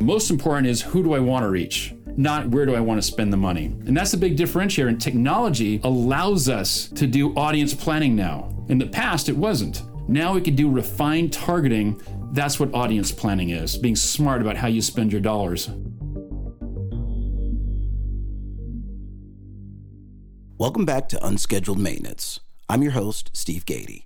Most important is who do I want to reach? Not where do I want to spend the money? And that's the big differentiator. And technology allows us to do audience planning now. In the past, it wasn't. Now we can do refined targeting. That's what audience planning is being smart about how you spend your dollars. Welcome back to Unscheduled Maintenance. I'm your host, Steve Gady.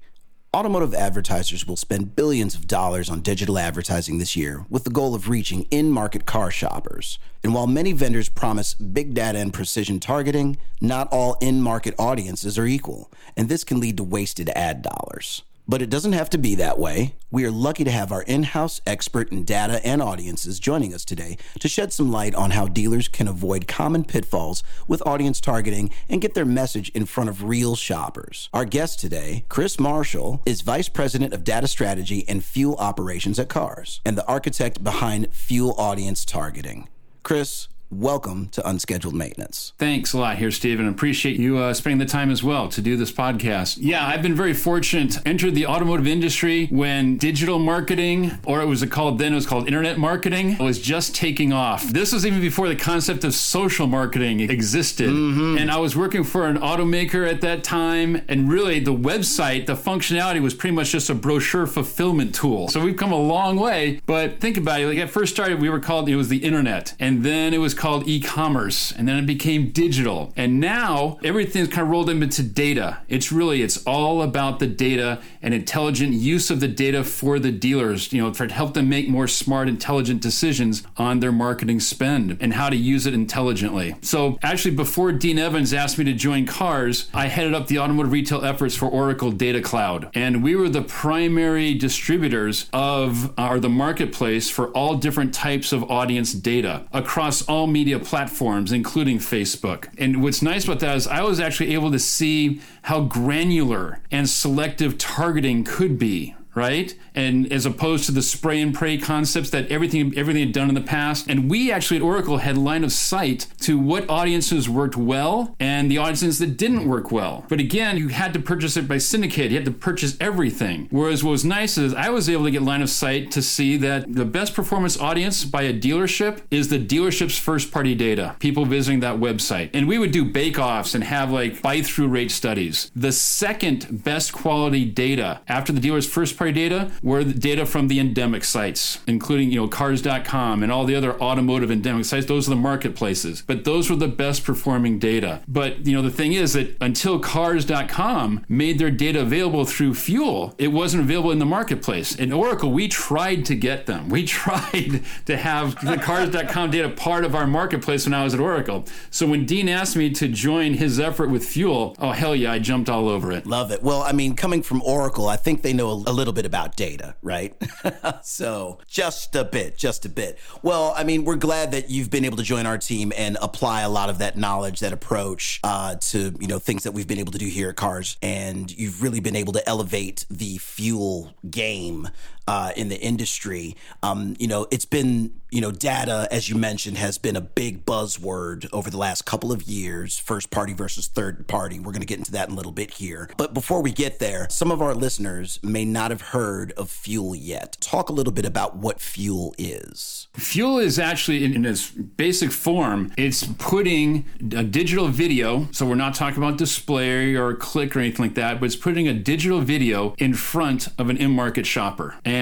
Automotive advertisers will spend billions of dollars on digital advertising this year with the goal of reaching in market car shoppers. And while many vendors promise big data and precision targeting, not all in market audiences are equal, and this can lead to wasted ad dollars. But it doesn't have to be that way. We are lucky to have our in house expert in data and audiences joining us today to shed some light on how dealers can avoid common pitfalls with audience targeting and get their message in front of real shoppers. Our guest today, Chris Marshall, is Vice President of Data Strategy and Fuel Operations at Cars and the architect behind Fuel Audience Targeting. Chris, welcome to Unscheduled Maintenance. Thanks a lot here, Stephen. Appreciate you uh, spending the time as well to do this podcast. Yeah, I've been very fortunate. Entered the automotive industry when digital marketing, or it was called then, it was called internet marketing, was just taking off. This was even before the concept of social marketing existed. Mm-hmm. And I was working for an automaker at that time. And really, the website, the functionality was pretty much just a brochure fulfillment tool. So we've come a long way. But think about it. Like at first started, we were called, it was the internet. And then it was called e-commerce and then it became digital. And now everything's kind of rolled into data. It's really it's all about the data and intelligent use of the data for the dealers you know to help them make more smart intelligent decisions on their marketing spend and how to use it intelligently. So actually before dean evans asked me to join cars i headed up the automotive retail efforts for oracle data cloud. And we were the primary distributors of or the marketplace for all different types of audience data across all media platforms, including Facebook. And what's nice about that is I was actually able to see how granular and selective targeting could be right? And as opposed to the spray and pray concepts that everything everything had done in the past. And we actually at Oracle had line of sight to what audiences worked well and the audiences that didn't work well. But again, you had to purchase it by syndicate. You had to purchase everything. Whereas what was nice is I was able to get line of sight to see that the best performance audience by a dealership is the dealership's first party data, people visiting that website. And we would do bake offs and have like buy through rate studies. The second best quality data after the dealer's first party data were data from the endemic sites, including, you know, cars.com and all the other automotive endemic sites. Those are the marketplaces. But those were the best performing data. But, you know, the thing is that until cars.com made their data available through fuel, it wasn't available in the marketplace. In Oracle, we tried to get them. We tried to have the cars.com data part of our marketplace when I was at Oracle. So when Dean asked me to join his effort with fuel, oh, hell yeah, I jumped all over it. Love it. Well, I mean, coming from Oracle, I think they know a little bit about data, right? so just a bit, just a bit. Well, I mean, we're glad that you've been able to join our team and apply a lot of that knowledge, that approach uh, to you know things that we've been able to do here at Cars, and you've really been able to elevate the fuel game uh, in the industry. Um, you know, it's been, you know, data, as you mentioned, has been a big buzzword over the last couple of years first party versus third party. We're going to get into that in a little bit here. But before we get there, some of our listeners may not have heard of Fuel yet. Talk a little bit about what Fuel is. Fuel is actually, in, in its basic form, it's putting a digital video. So we're not talking about display or click or anything like that, but it's putting a digital video in front of an in market shopper. And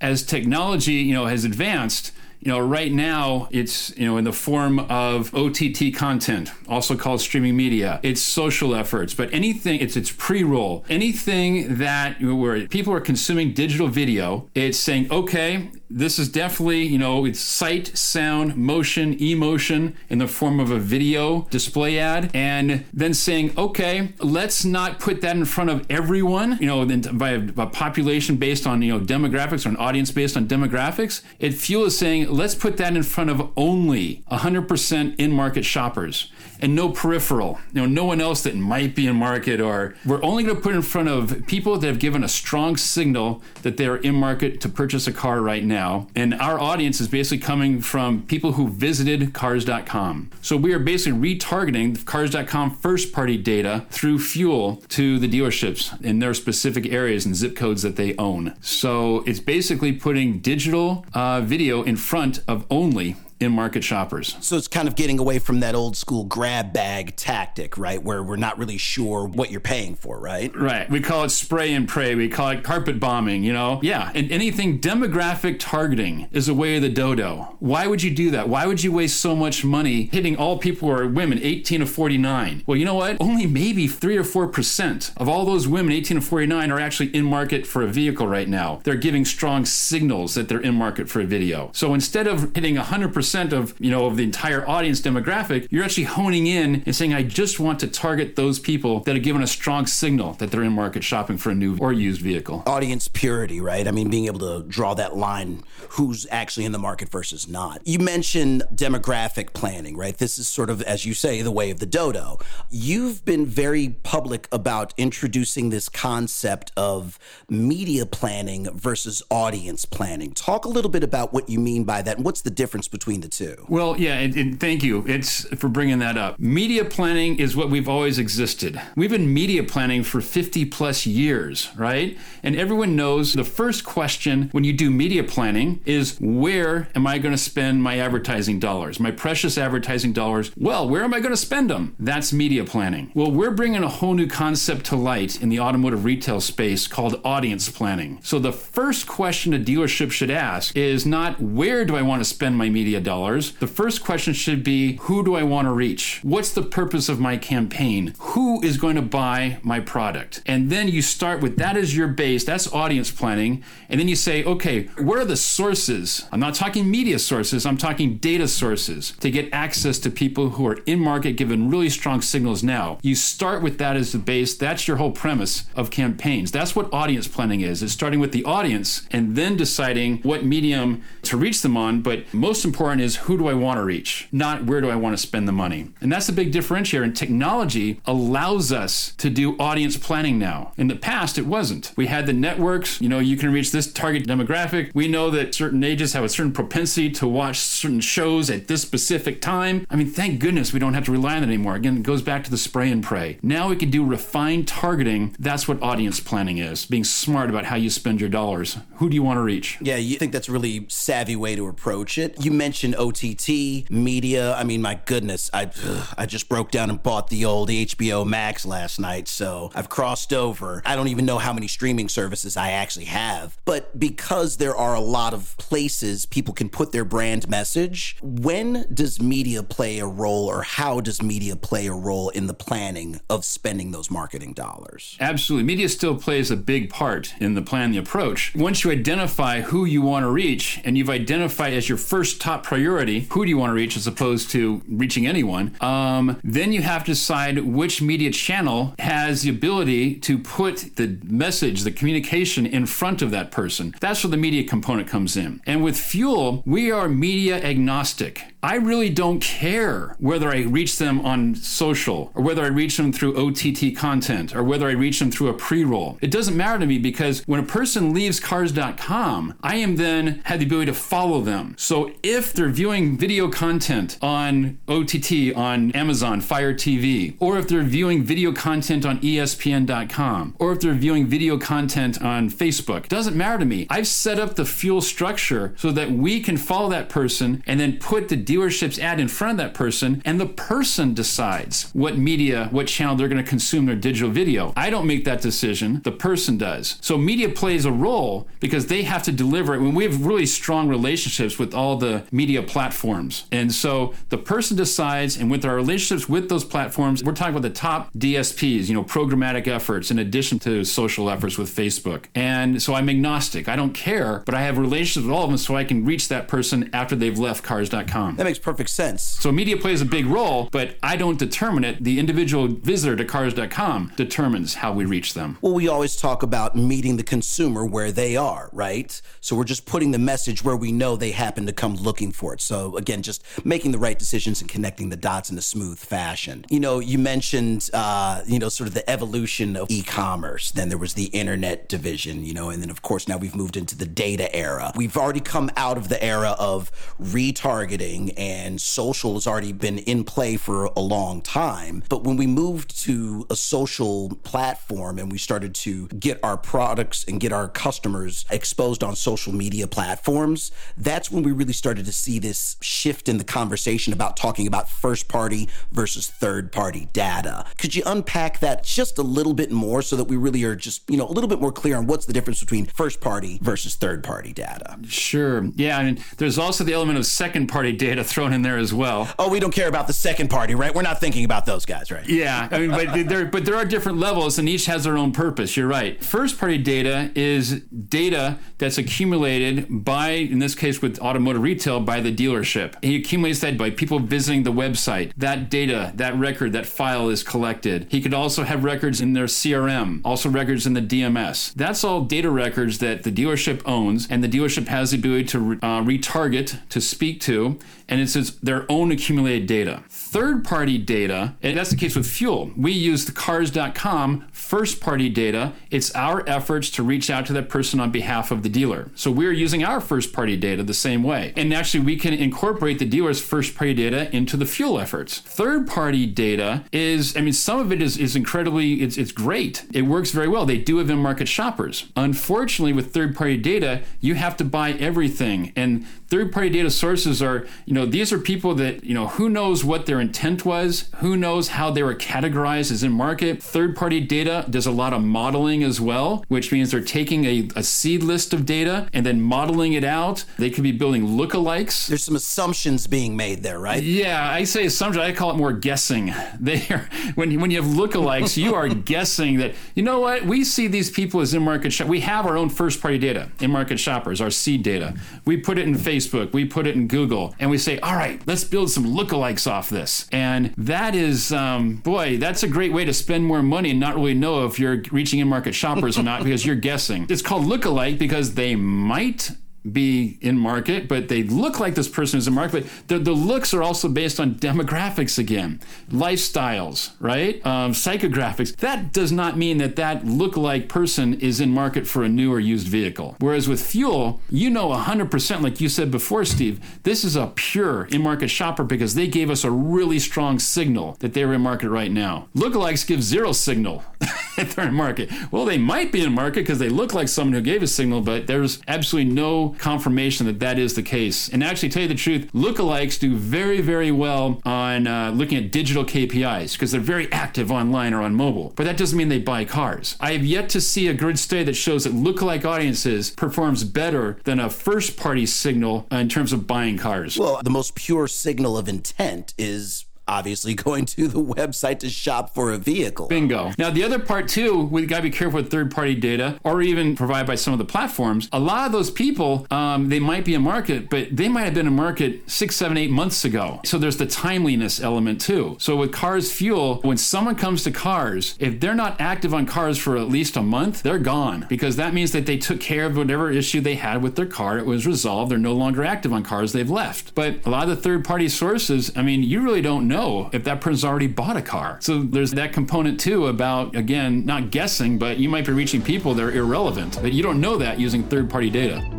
as technology, you know, has advanced, you know, right now it's, you know, in the form of OTT content, also called streaming media. It's social efforts, but anything, it's it's pre-roll. Anything that where people are consuming digital video, it's saying, okay, this is definitely, you know, it's sight, sound, motion, emotion in the form of a video display ad, and then saying, okay, let's not put that in front of everyone, you know, then by a, population based on, you know, demographics or an audience based on demographics. It Fuel is saying, let's put that in front of only 100% in market shoppers and no peripheral, you know, no one else that might be in market, or we're only going to put in front of people that have given a strong signal that they're in market to purchase a car right now now, and our audience is basically coming from people who visited cars.com. So we are basically retargeting cars.com first party data through fuel to the dealerships in their specific areas and zip codes that they own. So it's basically putting digital uh, video in front of only in market shoppers. So it's kind of getting away from that old school grab bag tactic, right? Where we're not really sure what you're paying for, right? Right. We call it spray and pray. We call it carpet bombing, you know? Yeah. And anything demographic targeting is a way of the dodo. Why would you do that? Why would you waste so much money hitting all people who are women 18 to 49? Well, you know what? Only maybe 3 or 4% of all those women 18 to 49 are actually in market for a vehicle right now. They're giving strong signals that they're in market for a video. So instead of hitting 100% percent of you know of the entire audience demographic, you're actually honing in and saying, I just want to target those people that are given a strong signal that they're in market shopping for a new or used vehicle. Audience purity, right? I mean, being able to draw that line, who's actually in the market versus not. You mentioned demographic planning, right? This is sort of, as you say, the way of the dodo. You've been very public about introducing this concept of media planning versus audience planning. Talk a little bit about what you mean by that and what's the difference between between the two. Well, yeah, and, and, thank you. It's for bringing that up. Media planning is what we've always existed. We've been media planning for 50 plus years, right? And everyone knows the first question when you do media planning is where am I going to spend my advertising dollars, my precious advertising dollars? Well, where am I going to spend them? That's media planning. Well, we're bringing a whole new concept to light in the automotive retail space called audience planning. So the first question a dealership should ask is not where do I want to spend my media dollars, the first question should be who do I want to reach? What's the purpose of my campaign? Who is going to buy my product? And then you start with that as your base, that's audience planning. And then you say, okay, what are the sources? I'm not talking media sources, I'm talking data sources to get access to people who are in market given really strong signals now. You start with that as the base. That's your whole premise of campaigns. That's what audience planning is. It's starting with the audience and then deciding what medium to reach them on. But most important, is who do I want to reach, not where do I want to spend the money. And that's the big differentiator. And technology allows us to do audience planning now. In the past, it wasn't. We had the networks, you know, you can reach this target demographic. We know that certain ages have a certain propensity to watch certain shows at this specific time. I mean, thank goodness we don't have to rely on that anymore. Again, it goes back to the spray and pray. Now we can do refined targeting. That's what audience planning is being smart about how you spend your dollars. Who do you want to reach? Yeah, you think that's a really savvy way to approach it. You mentioned OTT media. I mean, my goodness, I I just broke down and bought the old HBO Max last night, so I've crossed over. I don't even know how many streaming services I actually have, but because there are a lot of places people can put their brand message, when does media play a role, or how does media play a role in the planning of spending those marketing dollars? Absolutely, media still plays a big part in the plan, the approach. Once you identify who you want to reach, and you've identified as your first top priority priority, who do you want to reach as opposed to reaching anyone, um, then you have to decide which media channel has the ability to put the message, the communication in front of that person. That's where the media component comes in. And with Fuel, we are media agnostic. I really don't care whether I reach them on social or whether I reach them through OTT content or whether I reach them through a pre roll. It doesn't matter to me because when a person leaves cars.com, I am then had the ability to follow them. So if they're viewing video content on OTT, on Amazon Fire TV, or if they're viewing video content on ESPN.com, or if they're viewing video content on Facebook, doesn't matter to me. I've set up the fuel structure so that we can follow that person and then put the dealership's ad in front of that person, and the person decides what media, what channel they're going to consume their digital video. I don't make that decision, the person does. So media plays a role because they have to deliver it. When we have really strong relationships with all the media platforms. And so the person decides, and with our relationships with those platforms, we're talking about the top DSPs, you know, programmatic efforts in addition to social efforts with Facebook. And so I'm agnostic. I don't care, but I have relationships with all of them so I can reach that person after they've left cars.com. That makes perfect sense. So media plays a big role, but I don't determine it. The individual visitor to cars.com determines how we reach them. Well, we always talk about meeting the consumer where they are, right? So we're just putting the message where we know they happen to come looking for it. So again, just making the right decisions and connecting the dots in a smooth fashion. You know, you mentioned, uh, you know, sort of the evolution of e-commerce. Then there was the internet division, you know, and then of course now we've moved into the data era. We've already come out of the era of retargeting and social has already been in play for a long time. But when we moved to a social platform and we started to get our products and get our customers exposed on social media platforms, that's when we really started to see this shift in the conversation about talking about first party versus third party data. Could you unpack that just a little bit more so that we really are just, you know, a little bit more clear on what's the difference between first party versus third party data? Sure. Yeah. I mean, there's also the element of second party data thrown in there as well. Oh, we don't care about the second party, right? We're not thinking about those guys, right? Yeah. I mean, but there, but there are different levels and each has their own purpose. You're right. First party data is data that's accumulated by, in this case with automotive retail, by the dealership. He accumulates that by people visiting the website. That data, that record, that file is collected. He could also have records in their CRM, also records in the DMS. That's all data records that the dealership owns, and the dealership has the ability to uh, retarget, to speak to, and it's their own accumulated data. Third party data, and that's the case with fuel. We use the cars.com first party data. It's our efforts to reach out to that person on behalf of the dealer. So we're using our first party data the same way. And actually, we can incorporate the dealer's first party data into the fuel efforts. Third party data is, I mean, some of it is, is incredibly, it's, it's great. It works very well. They do have in market shoppers. Unfortunately, with third party data, you have to buy everything. And third party data sources are, you know, these are people that, you know, who knows what their intent was, who knows how they were categorized as in market. Third party data does a lot of modeling as well, which means they're taking a, a seed list of data and then modeling it out. They could be building lookalikes. There's some assumptions being made there, right? Yeah, I say assumption. I call it more guessing. They are, when when you have lookalikes, you are guessing that you know what we see these people as in market shop. We have our own first party data in market shoppers, our seed data. We put it in Facebook, we put it in Google, and we say, all right, let's build some lookalikes off this. And that is, um, boy, that's a great way to spend more money and not really know if you're reaching in market shoppers or not because you're guessing. It's called lookalike because they might be in market, but they look like this person is in market. But the, the looks are also based on demographics again, lifestyles, right? Um, psychographics. That does not mean that that look-like person is in market for a new or used vehicle. Whereas with fuel, you know 100%, like you said before, Steve, this is a pure in-market shopper because they gave us a really strong signal that they're in market right now. Lookalikes give zero signal if they're in market. Well, they might be in market because they look like someone who gave a signal, but there's absolutely no confirmation that that is the case. And actually, tell you the truth, lookalikes do very, very well on uh, looking at digital KPIs because they're very active online or on mobile. But that doesn't mean they buy cars. I have yet to see a grid study that shows that lookalike audiences performs better than a first party signal in terms of buying cars. Well, the most pure signal of intent is obviously going to the website to shop for a vehicle. Bingo. Now, the other part too, we got to be careful with third party data or even provided by some of the platforms. A lot of those people, um, they might be in market, but they might have been in market six, seven, eight months ago. So there's the timeliness element too. So with Cars Fuel, when someone comes to Cars, if they're not active on Cars for at least a month, they're gone because that means that they took care of whatever issue they had with their car. It was resolved. They're no longer active on Cars. They've left. But a lot of the third party sources, I mean, you really don't know know if that person's already bought a car. So there's that component too about, again, not guessing, but you might be reaching people that are irrelevant. But you don't know that using third party data.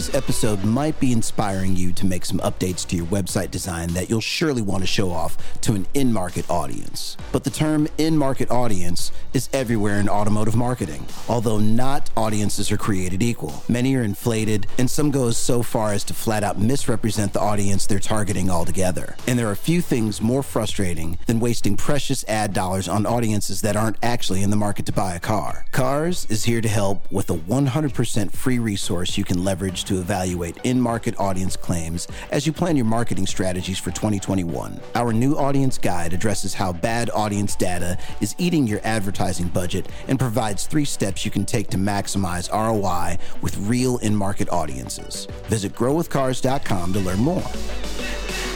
Today's episode might be inspiring you to make some updates to your website design that you'll surely want to show off to an in market audience. But the term in market audience is everywhere in automotive marketing, although not audiences are created equal. Many are inflated, and some go so far as to flat out misrepresent the audience they're targeting altogether. And there are few things more frustrating than wasting precious ad dollars on audiences that aren't actually in the market to buy a car. Cars is here to help with a 100% free resource you can leverage to evaluate in market audience claims as you plan your marketing strategies for 2021. Our new audience guide addresses how bad audience data is eating your advertising budget and provides three steps you can take to maximize ROI with real in market audiences. Visit growwithcars.com to learn more.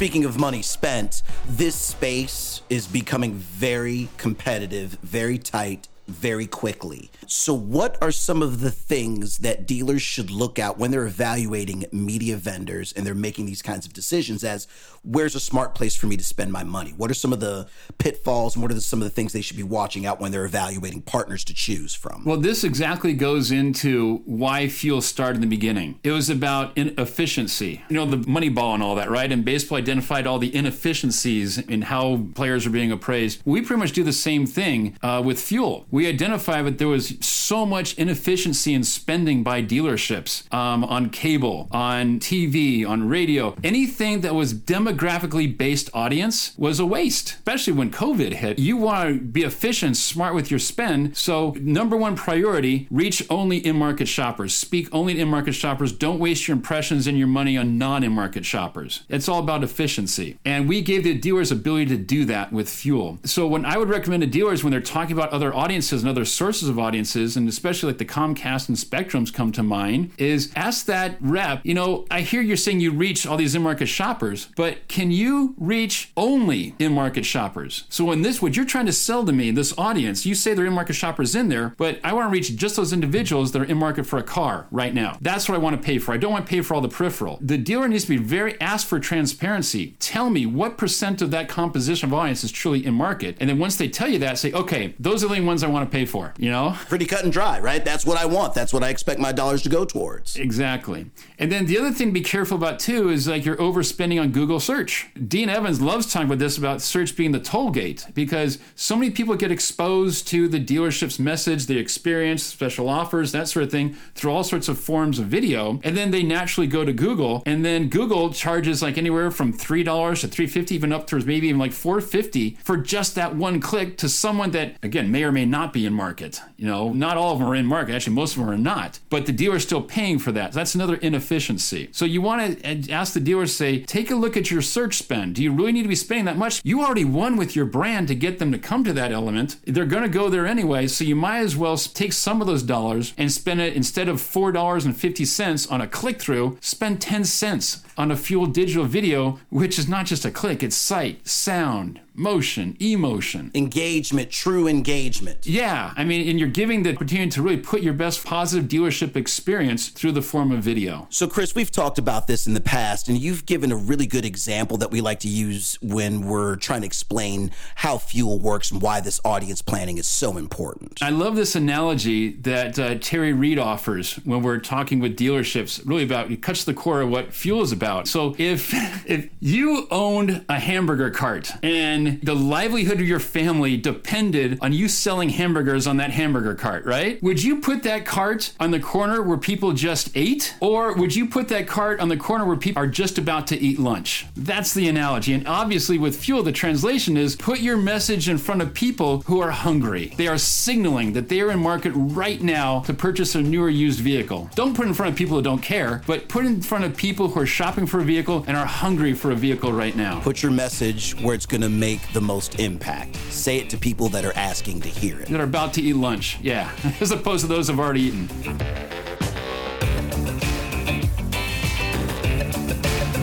Speaking of money spent, this space is becoming very competitive, very tight, very quickly. So, what are some of the things that dealers should look at when they're evaluating media vendors and they're making these kinds of decisions as where's a smart place for me to spend my money? What are some of the pitfalls and what are the, some of the things they should be watching out when they're evaluating partners to choose from? Well, this exactly goes into why fuel started in the beginning. It was about inefficiency. You know, the money ball and all that, right? And baseball identified all the inefficiencies in how players are being appraised. We pretty much do the same thing uh, with fuel. We identified that there was so much inefficiency in spending by dealerships um, on cable, on TV, on radio. Anything that was demographically based audience was a waste, especially when COVID hit. You want to be efficient, smart with your spend. So, number one priority reach only in market shoppers, speak only to in market shoppers. Don't waste your impressions and your money on non in market shoppers. It's all about efficiency. And we gave the dealers ability to do that with fuel. So, when I would recommend to dealers when they're talking about other audiences and other sources of audiences, and especially like the Comcast and Spectrums come to mind, is ask that rep, you know, I hear you're saying you reach all these in market shoppers, but can you reach only in market shoppers? So when this, what you're trying to sell to me, this audience, you say there are in market shoppers in there, but I want to reach just those individuals that are in market for a car right now. That's what I want to pay for. I don't want to pay for all the peripheral. The dealer needs to be very asked for transparency. Tell me what percent of that composition of audience is truly in market. And then once they tell you that, say, okay, those are the only ones I want to pay for, you know? Pretty cut and dry, right? That's what I want. That's what I expect my dollars to go towards. Exactly. And then the other thing to be careful about too is like you're overspending on Google search. Dean Evans loves talking about this about search being the toll gate because so many people get exposed to the dealership's message, the experience, special offers, that sort of thing through all sorts of forms of video. And then they naturally go to Google and then Google charges like anywhere from $3 to 350 even up to maybe even like 450 for just that one click to someone that again may or may not be in market. You know, not all of them are in market. Actually, most of them are not. But the dealer's still paying for that. That's another inefficiency. So you want to eh, ask the dealer, say, take a look at your search spend. Do you really need to be spending that much? You already won with your brand to get them to come to that element. They're going to go there anyway. So you might as well take some of those dollars and spend it instead of $4.50 on a click through, spend 10 cents on a fuel digital video, which is not just a click, it's sight, sound, motion, emotion, engagement, true engagement. Yeah, I mean, and you're giving the opportunity to really put your best positive dealership experience through the form of video. So, Chris, we've talked about this in the past, and you've given a really good example that we like to use when we're trying to explain how fuel works and why this audience planning is so important. I love this analogy that uh, Terry Reed offers when we're talking with dealerships, really about it cuts the core of what fuel is about. So, if if you owned a hamburger cart and the livelihood of your family depended on you selling hamburgers on that hamburger cart, right? Would you put that cart on the corner where people just ate? Or would you put that cart on the corner where people are just about to eat lunch? That's the analogy. And obviously, with fuel, the translation is put your message in front of people who are hungry. They are signaling that they are in market right now to purchase a newer used vehicle. Don't put in front of people who don't care, but put in front of people who are shopping for a vehicle and are hungry for a vehicle right now. Put your message where it's going to make make the most impact. Say it to people that are asking to hear it. That are about to eat lunch, yeah, as opposed to those who've already eaten.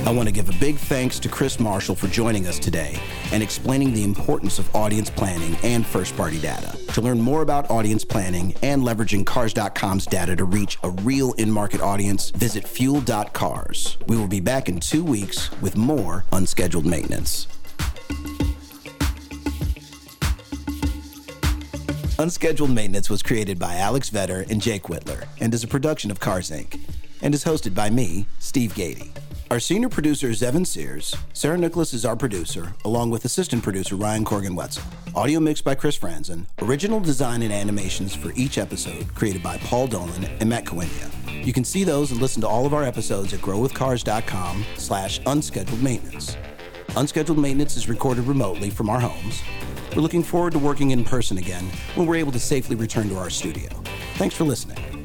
I want to give a big thanks to Chris Marshall for joining us today and explaining the importance of audience planning and first party data. To learn more about audience planning and leveraging Cars.com's data to reach a real in market audience, visit fuel.cars. We will be back in two weeks with more unscheduled maintenance. Unscheduled Maintenance was created by Alex Vetter and Jake Whitler and is a production of Cars Inc. and is hosted by me, Steve Gady. Our senior producer is Evan Sears. Sarah Nicholas is our producer, along with assistant producer Ryan Corgan Wetzel. Audio mixed by Chris Franzen. Original design and animations for each episode created by Paul Dolan and Matt Coinia. You can see those and listen to all of our episodes at growwithcars.com slash unscheduled maintenance. Unscheduled maintenance is recorded remotely from our homes we're looking forward to working in person again when we're able to safely return to our studio. Thanks for listening.